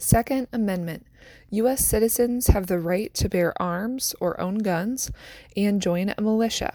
Second Amendment U.S. citizens have the right to bear arms or own guns and join a militia